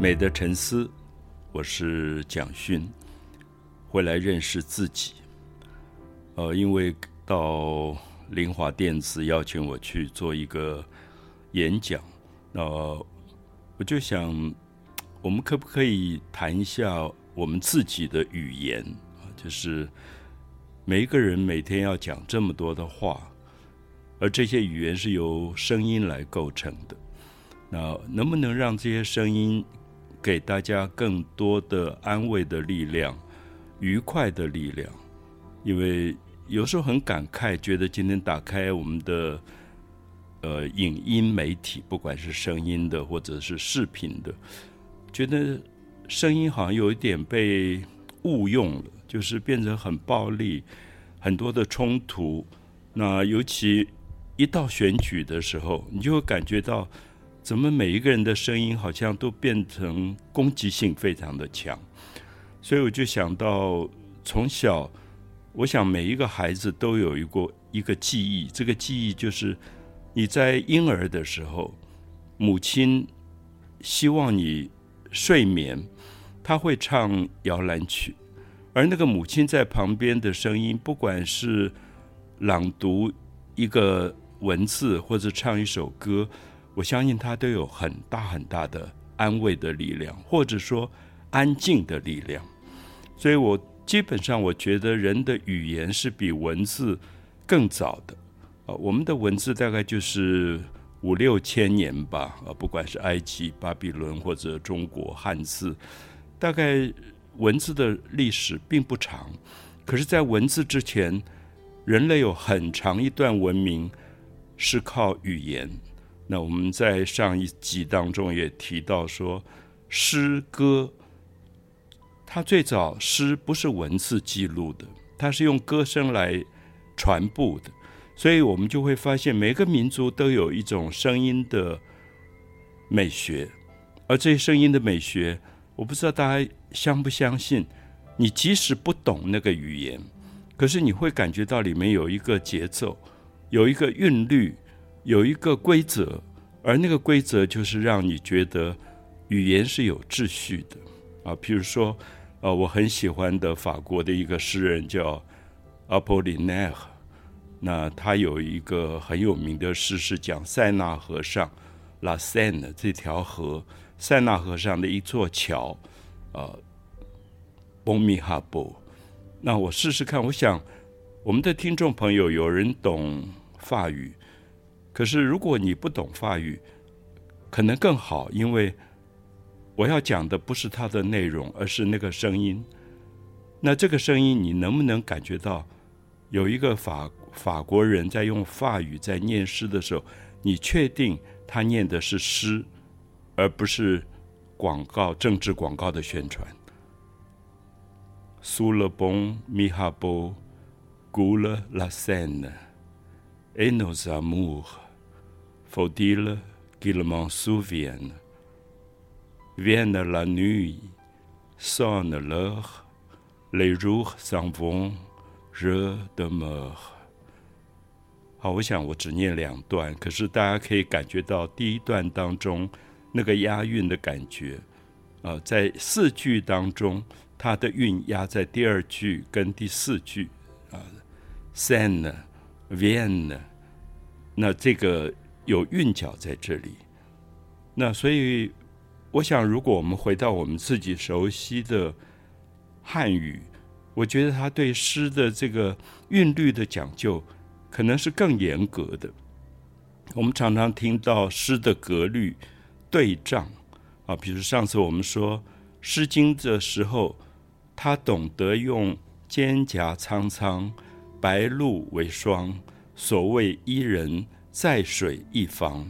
美的沉思，我是蒋勋，回来认识自己。呃，因为到林华电子邀请我去做一个演讲，那我就想，我们可不可以谈一下我们自己的语言啊？就是每一个人每天要讲这么多的话，而这些语言是由声音来构成的。那能不能让这些声音？给大家更多的安慰的力量、愉快的力量，因为有时候很感慨，觉得今天打开我们的呃影音媒体，不管是声音的或者是视频的，觉得声音好像有一点被误用了，就是变成很暴力，很多的冲突。那尤其一到选举的时候，你就会感觉到。怎么每一个人的声音好像都变成攻击性非常的强？所以我就想到，从小，我想每一个孩子都有一个一个记忆，这个记忆就是你在婴儿的时候，母亲希望你睡眠，他会唱摇篮曲，而那个母亲在旁边的声音，不管是朗读一个文字或者唱一首歌。我相信他都有很大很大的安慰的力量，或者说安静的力量。所以我基本上我觉得人的语言是比文字更早的啊。我们的文字大概就是五六千年吧啊，不管是埃及、巴比伦或者中国汉字，大概文字的历史并不长。可是，在文字之前，人类有很长一段文明是靠语言。那我们在上一集当中也提到说，诗歌，它最早诗不是文字记录的，它是用歌声来传播的，所以我们就会发现每个民族都有一种声音的美学，而这些声音的美学，我不知道大家相不相信，你即使不懂那个语言，可是你会感觉到里面有一个节奏，有一个韵律。有一个规则，而那个规则就是让你觉得语言是有秩序的啊。譬如说，呃，我很喜欢的法国的一个诗人叫阿波利奈尔，那他有一个很有名的诗是讲塞纳河上拉塞纳这条河，塞纳河上的一座桥，呃，波米哈波。那我试试看，我想我们的听众朋友有人懂法语。可是，如果你不懂法语，可能更好，因为我要讲的不是它的内容，而是那个声音。那这个声音，你能不能感觉到有一个法法国人在用法语在念诗的时候，你确定他念的是诗，而不是广告、政治广告的宣传？Sous le bon mi ha beau, coule la Seine, et nos amours. Faudil qu'il m'en souvienne. Vienne la nuit, sonne l'heure, les jours s'en vont, je demeure. 好，我想我只念两段，可是大家可以感觉到第一段当中那个押韵的感觉。啊，在四句当中，它的韵押在第二句跟第四句。啊，sen, vienne，那这个。有韵脚在这里，那所以我想，如果我们回到我们自己熟悉的汉语，我觉得他对诗的这个韵律的讲究，可能是更严格的。我们常常听到诗的格律对仗啊，比如上次我们说《诗经》的时候，他懂得用“蒹葭苍苍，白露为霜”，所谓伊人。在水一方，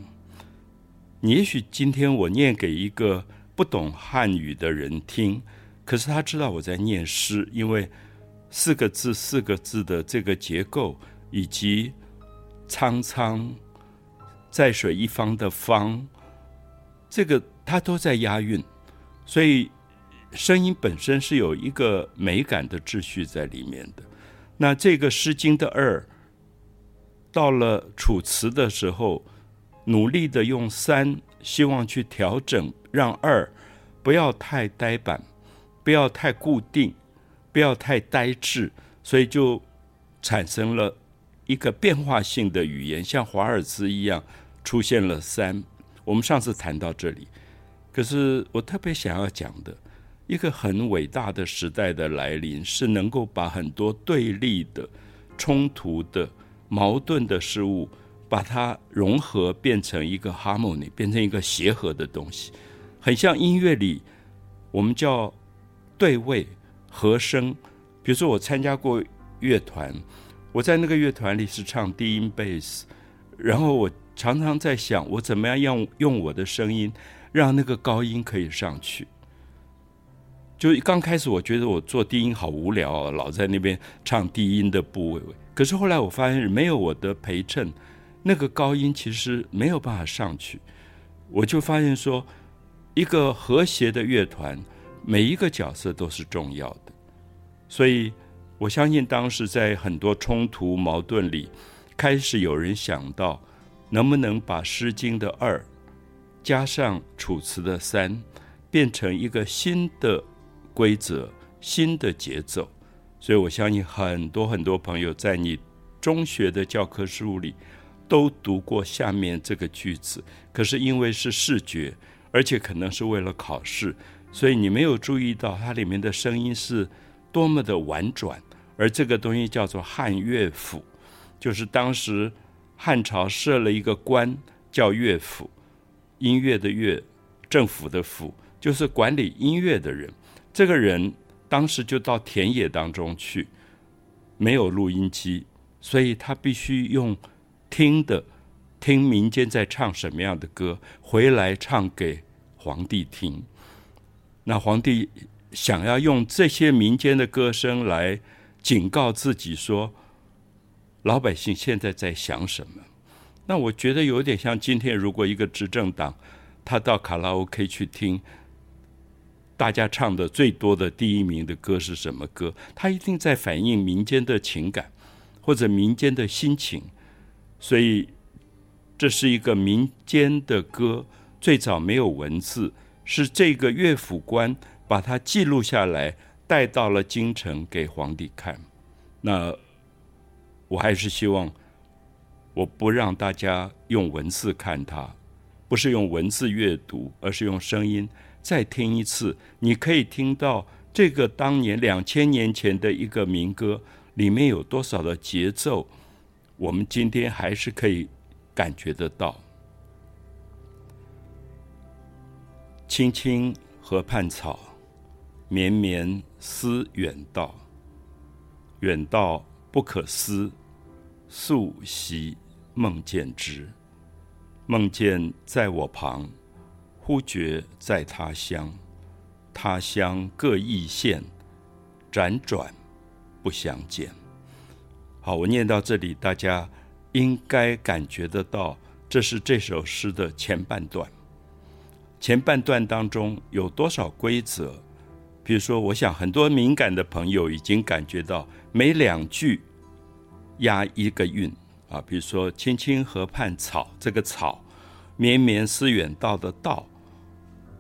你也许今天我念给一个不懂汉语的人听，可是他知道我在念诗，因为四个字四个字的这个结构，以及苍苍在水一方的方，这个它都在押韵，所以声音本身是有一个美感的秩序在里面的。那这个《诗经》的二。到了楚辞的时候，努力的用三，希望去调整，让二不要太呆板，不要太固定，不要太呆滞，所以就产生了一个变化性的语言，像华尔兹一样出现了三。我们上次谈到这里，可是我特别想要讲的一个很伟大的时代的来临，是能够把很多对立的、冲突的、矛盾的事物，把它融合，变成一个 harmony，变成一个协和的东西。很像音乐里，我们叫对位和声。比如说，我参加过乐团，我在那个乐团里是唱低音贝斯，然后我。常常在想，我怎么样用用我的声音，让那个高音可以上去。就刚开始，我觉得我做低音好无聊，老在那边唱低音的部位。可是后来我发现，没有我的陪衬，那个高音其实没有办法上去。我就发现说，一个和谐的乐团，每一个角色都是重要的。所以我相信，当时在很多冲突矛盾里，开始有人想到。能不能把《诗经》的二加上《楚辞》的三，变成一个新的规则、新的节奏？所以我相信很多很多朋友在你中学的教科书里都读过下面这个句子，可是因为是视觉，而且可能是为了考试，所以你没有注意到它里面的声音是多么的婉转。而这个东西叫做汉乐府，就是当时。汉朝设了一个官，叫乐府，音乐的乐，政府的府，就是管理音乐的人。这个人当时就到田野当中去，没有录音机，所以他必须用听的，听民间在唱什么样的歌，回来唱给皇帝听。那皇帝想要用这些民间的歌声来警告自己说。老百姓现在在想什么？那我觉得有点像今天，如果一个执政党他到卡拉 OK 去听，大家唱的最多的第一名的歌是什么歌？它一定在反映民间的情感或者民间的心情。所以这是一个民间的歌，最早没有文字，是这个乐府官把它记录下来，带到了京城给皇帝看。那。我还是希望，我不让大家用文字看它，不是用文字阅读，而是用声音再听一次。你可以听到这个当年两千年前的一个民歌里面有多少的节奏，我们今天还是可以感觉得到。青青河畔草，绵绵思远道，远道。不可思，素习梦见之。梦见在我旁，忽觉在他乡。他乡各异县，辗转不相见。好，我念到这里，大家应该感觉得到，这是这首诗的前半段。前半段当中有多少规则？比如说，我想很多敏感的朋友已经感觉到，每两句。押一个韵啊，比如说“青青河畔草”这个“草”，“绵绵思远道”的“道”，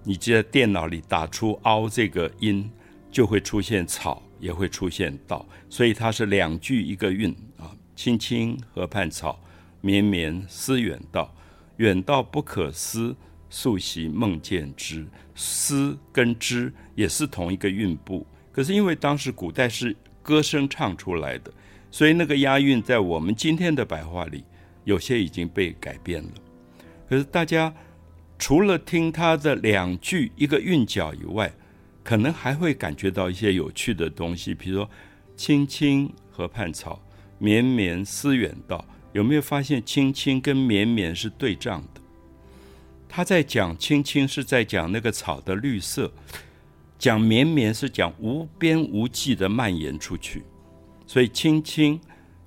你在电脑里打出“凹”这个音，就会出现“草”，也会出现“道”，所以它是两句一个韵啊，“青青河畔草，绵绵思远道，远道不可思，素习梦见之。”“思”跟“之”也是同一个韵部，可是因为当时古代是歌声唱出来的。所以那个押韵在我们今天的白话里，有些已经被改变了。可是大家除了听他的两句一个韵脚以外，可能还会感觉到一些有趣的东西，比如说“青青河畔草，绵绵思远道”。有没有发现“青青”跟“绵绵”是对仗的？他在讲“青青”是在讲那个草的绿色，讲“绵绵”是讲无边无际的蔓延出去。所以，青青、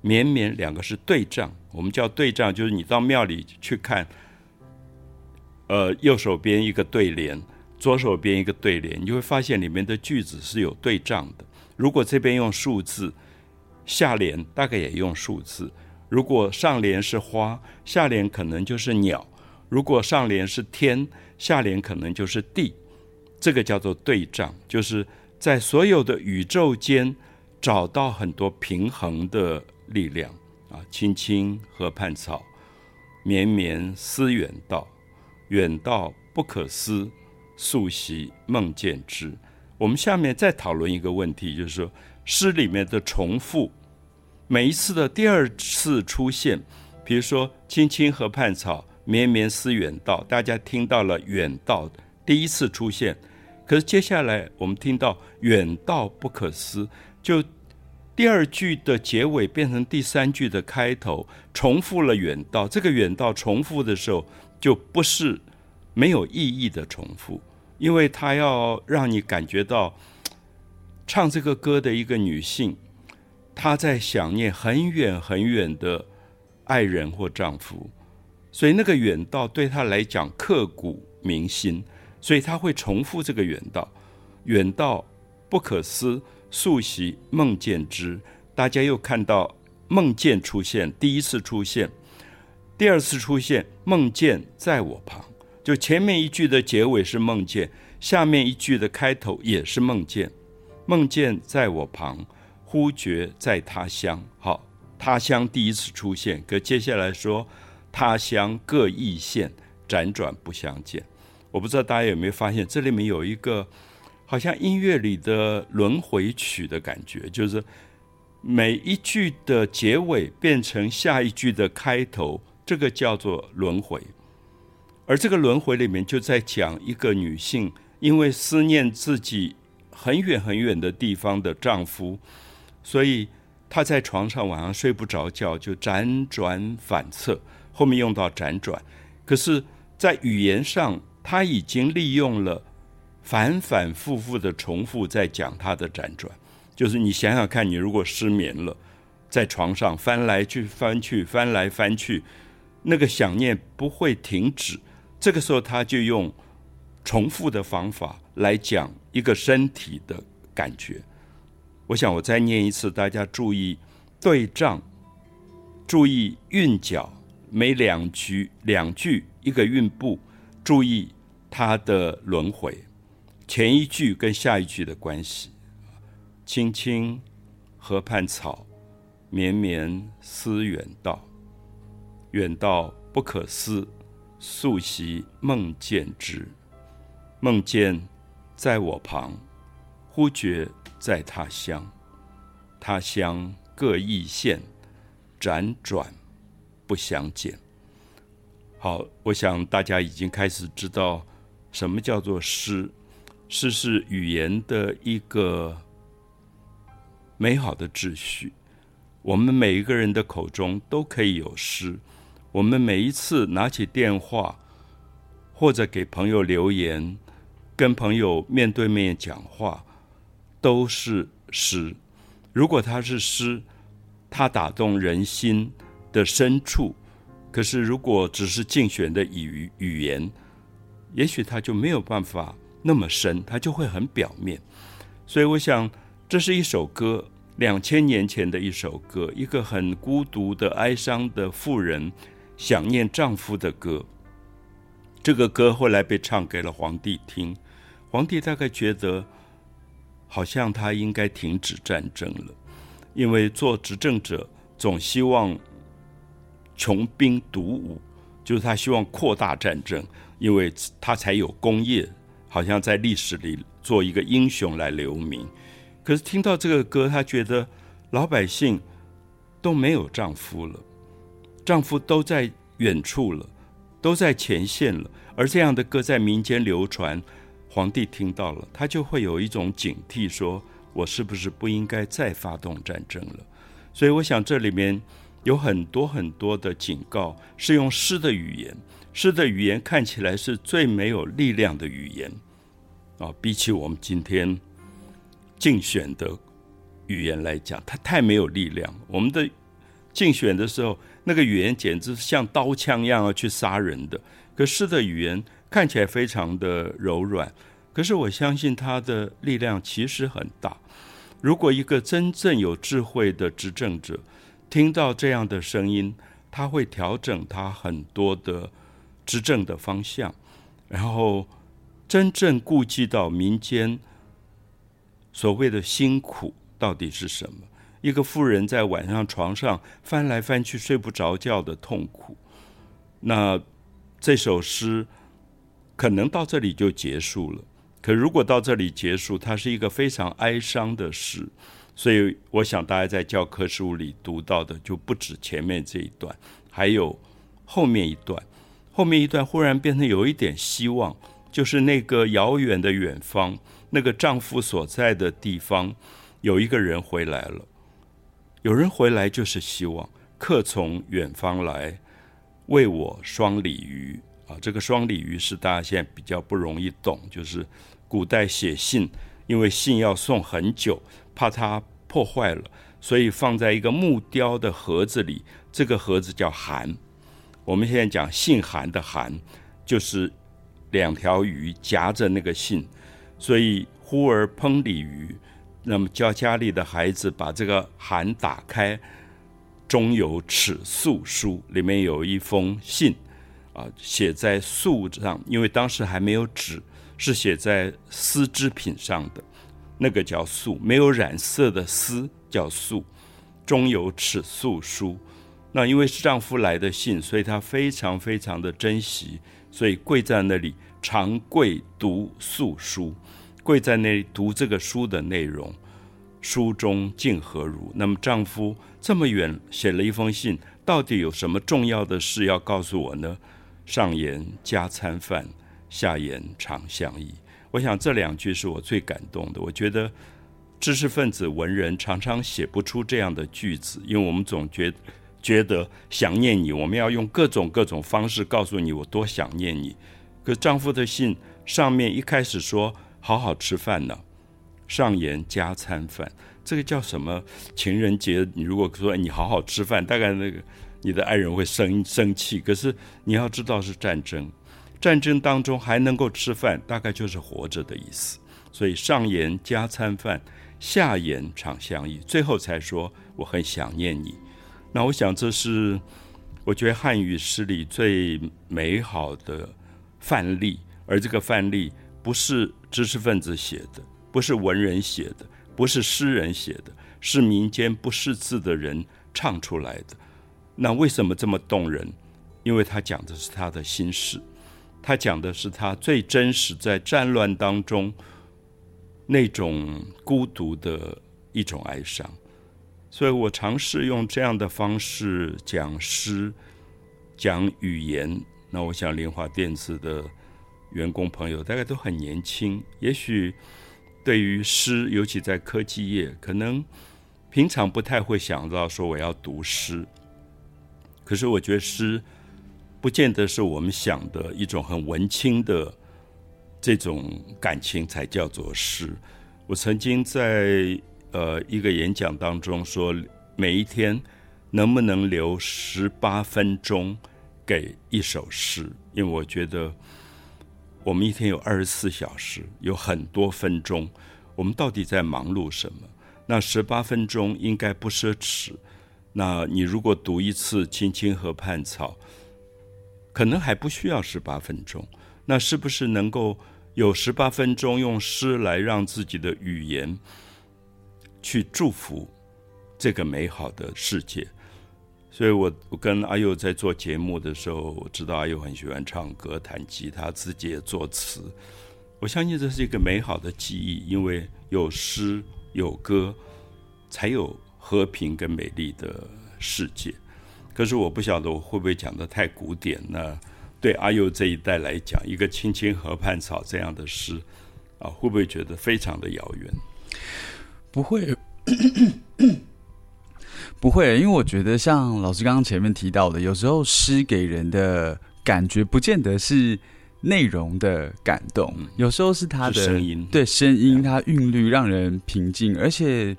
绵绵两个是对仗，我们叫对仗，就是你到庙里去看，呃，右手边一个对联，左手边一个对联，你会发现里面的句子是有对仗的。如果这边用数字，下联大概也用数字；如果上联是花，下联可能就是鸟；如果上联是天，下联可能就是地。这个叫做对仗，就是在所有的宇宙间找到很多平衡的力量啊。青青河畔草，绵绵思远道，远道不可思，素习梦见之。我们下面再讨论一个问题，就是说诗里面的重复，每一次的第二次出现，比如说“青青河畔草，绵绵思远道”，大家听到了“远道”第一次出现，可是接下来我们听到“远道不可思”，就第二句的结尾变成第三句的开头，重复了“远道”。这个“远道”重复的时候，就不是没有意义的重复。因为他要让你感觉到，唱这个歌的一个女性，她在想念很远很远的爱人或丈夫，所以那个远道对她来讲刻骨铭心，所以她会重复这个远道，远道不可思，素习梦见之。大家又看到梦见出现，第一次出现，第二次出现，梦见在我旁。就前面一句的结尾是梦见，下面一句的开头也是梦见。梦见在我旁，忽觉在他乡。好，他乡第一次出现，可接下来说他乡各异县，辗转不相见。我不知道大家有没有发现，这里面有一个好像音乐里的轮回曲的感觉，就是每一句的结尾变成下一句的开头，这个叫做轮回。而这个轮回里面，就在讲一个女性，因为思念自己很远很远的地方的丈夫，所以她在床上晚上睡不着觉，就辗转反侧。后面用到辗转，可是，在语言上，她已经利用了反反复复的重复，在讲她的辗转。就是你想想看，你如果失眠了，在床上翻来去翻去，翻来翻去，那个想念不会停止。这个时候，他就用重复的方法来讲一个身体的感觉。我想我再念一次，大家注意对仗，注意韵脚，每两句两句一个韵部，注意它的轮回，前一句跟下一句的关系。青青河畔草，绵绵思远道，远道不可思。素习梦见之，梦见在我旁，忽觉在他乡。他乡各异县，辗转不相见。好，我想大家已经开始知道什么叫做诗。诗是语言的一个美好的秩序。我们每一个人的口中都可以有诗。我们每一次拿起电话，或者给朋友留言，跟朋友面对面讲话，都是诗。如果它是诗，它打动人心的深处；可是如果只是竞选的语语言，也许它就没有办法那么深，它就会很表面。所以，我想这是一首歌，两千年前的一首歌，一个很孤独的、哀伤的妇人。想念丈夫的歌，这个歌后来被唱给了皇帝听。皇帝大概觉得，好像他应该停止战争了，因为做执政者总希望穷兵黩武，就是他希望扩大战争，因为他才有功业，好像在历史里做一个英雄来留名。可是听到这个歌，他觉得老百姓都没有丈夫了。丈夫都在远处了，都在前线了，而这样的歌在民间流传，皇帝听到了，他就会有一种警惕，说我是不是不应该再发动战争了？所以，我想这里面有很多很多的警告，是用诗的语言，诗的语言看起来是最没有力量的语言啊，比起我们今天竞选的语言来讲，它太没有力量。我们的竞选的时候。那个语言简直像刀枪一样要去杀人的，可诗的语言看起来非常的柔软，可是我相信它的力量其实很大。如果一个真正有智慧的执政者听到这样的声音，他会调整他很多的执政的方向，然后真正顾及到民间所谓的辛苦到底是什么？一个妇人在晚上床上翻来翻去睡不着觉的痛苦。那这首诗可能到这里就结束了。可如果到这里结束，它是一个非常哀伤的诗。所以我想大家在教科书里读到的就不止前面这一段，还有后面一段。后面一段忽然变成有一点希望，就是那个遥远的远方，那个丈夫所在的地方，有一个人回来了。有人回来就是希望，客从远方来，为我双鲤鱼啊！这个双鲤鱼是大家现在比较不容易懂，就是古代写信，因为信要送很久，怕它破坏了，所以放在一个木雕的盒子里，这个盒子叫函。我们现在讲信函的函，就是两条鱼夹着那个信，所以忽而烹鲤鱼。那么教家里的孩子把这个函打开，中有尺素书，里面有一封信，啊，写在素上，因为当时还没有纸，是写在丝织品上的，那个叫素，没有染色的丝叫素，中有尺素书。那因为是丈夫来的信，所以她非常非常的珍惜，所以跪在那里长跪读素书。跪在那里读这个书的内容，书中竟何如？那么丈夫这么远写了一封信，到底有什么重要的事要告诉我呢？上言加餐饭，下言长相忆。我想这两句是我最感动的。我觉得知识分子文人常常写不出这样的句子，因为我们总觉觉得想念你，我们要用各种各种方式告诉你我多想念你。可丈夫的信上面一开始说。好好吃饭呢，上言加餐饭，这个叫什么？情人节，你如果说你好好吃饭，大概那个你的爱人会生生气。可是你要知道是战争，战争当中还能够吃饭，大概就是活着的意思。所以上言加餐饭，下言长相忆，最后才说我很想念你。那我想这是我觉得汉语诗里最美好的范例，而这个范例。不是知识分子写的，不是文人写的，不是诗人写的，是民间不识字的人唱出来的。那为什么这么动人？因为他讲的是他的心事，他讲的是他最真实在战乱当中那种孤独的一种哀伤。所以我尝试用这样的方式讲诗、讲语言。那我想，林华电子的。员工朋友大概都很年轻，也许对于诗，尤其在科技业，可能平常不太会想到说我要读诗。可是我觉得诗不见得是我们想的一种很文青的这种感情才叫做诗。我曾经在呃一个演讲当中说，每一天能不能留十八分钟给一首诗？因为我觉得。我们一天有二十四小时，有很多分钟，我们到底在忙碌什么？那十八分钟应该不奢侈。那你如果读一次《青青河畔草》，可能还不需要十八分钟。那是不是能够有十八分钟用诗来让自己的语言去祝福这个美好的世界？所以我我跟阿佑在做节目的时候，我知道阿佑很喜欢唱歌、弹吉他，自己也作词。我相信这是一个美好的记忆，因为有诗有歌，才有和平跟美丽的世界。可是我不晓得我会不会讲的太古典呢？对阿佑这一代来讲，一个“青青河畔草”这样的诗啊，会不会觉得非常的遥远？不会。不会，因为我觉得像老师刚刚前面提到的，有时候诗给人的感觉不见得是内容的感动，有时候是它的声音，对声音，它韵律让人平静。而且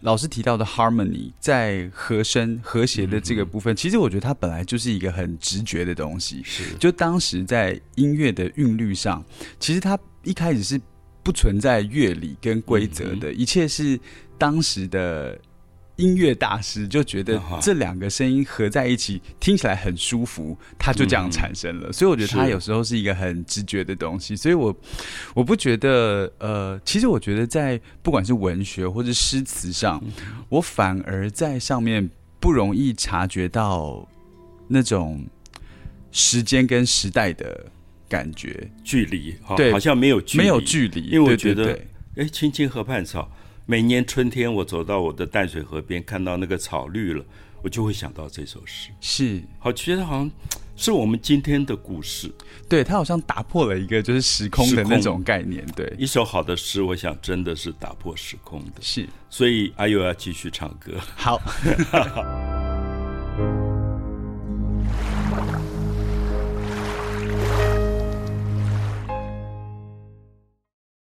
老师提到的 harmony 在和声和谐的这个部分，其实我觉得它本来就是一个很直觉的东西。是，就当时在音乐的韵律上，其实它一开始是不存在乐理跟规则的，一切是当时的。音乐大师就觉得这两个声音合在一起听起来很舒服，他就这样产生了。所以我觉得他有时候是一个很直觉的东西。所以我我不觉得呃，其实我觉得在不管是文学或者诗词上，我反而在上面不容易察觉到那种时间跟时代的感觉，距离哈，对好像没有距离，没有距离，因为我觉得哎，青青河畔草，每年春天我走到我的淡水河边，看到那个草绿了，我就会想到这首诗。是好，觉得好像是我们今天的故事。对它好像打破了一个就是时空的那种概念，对，一首好的诗，我想真的是打破时空的。是所以阿佑要继续唱歌。好。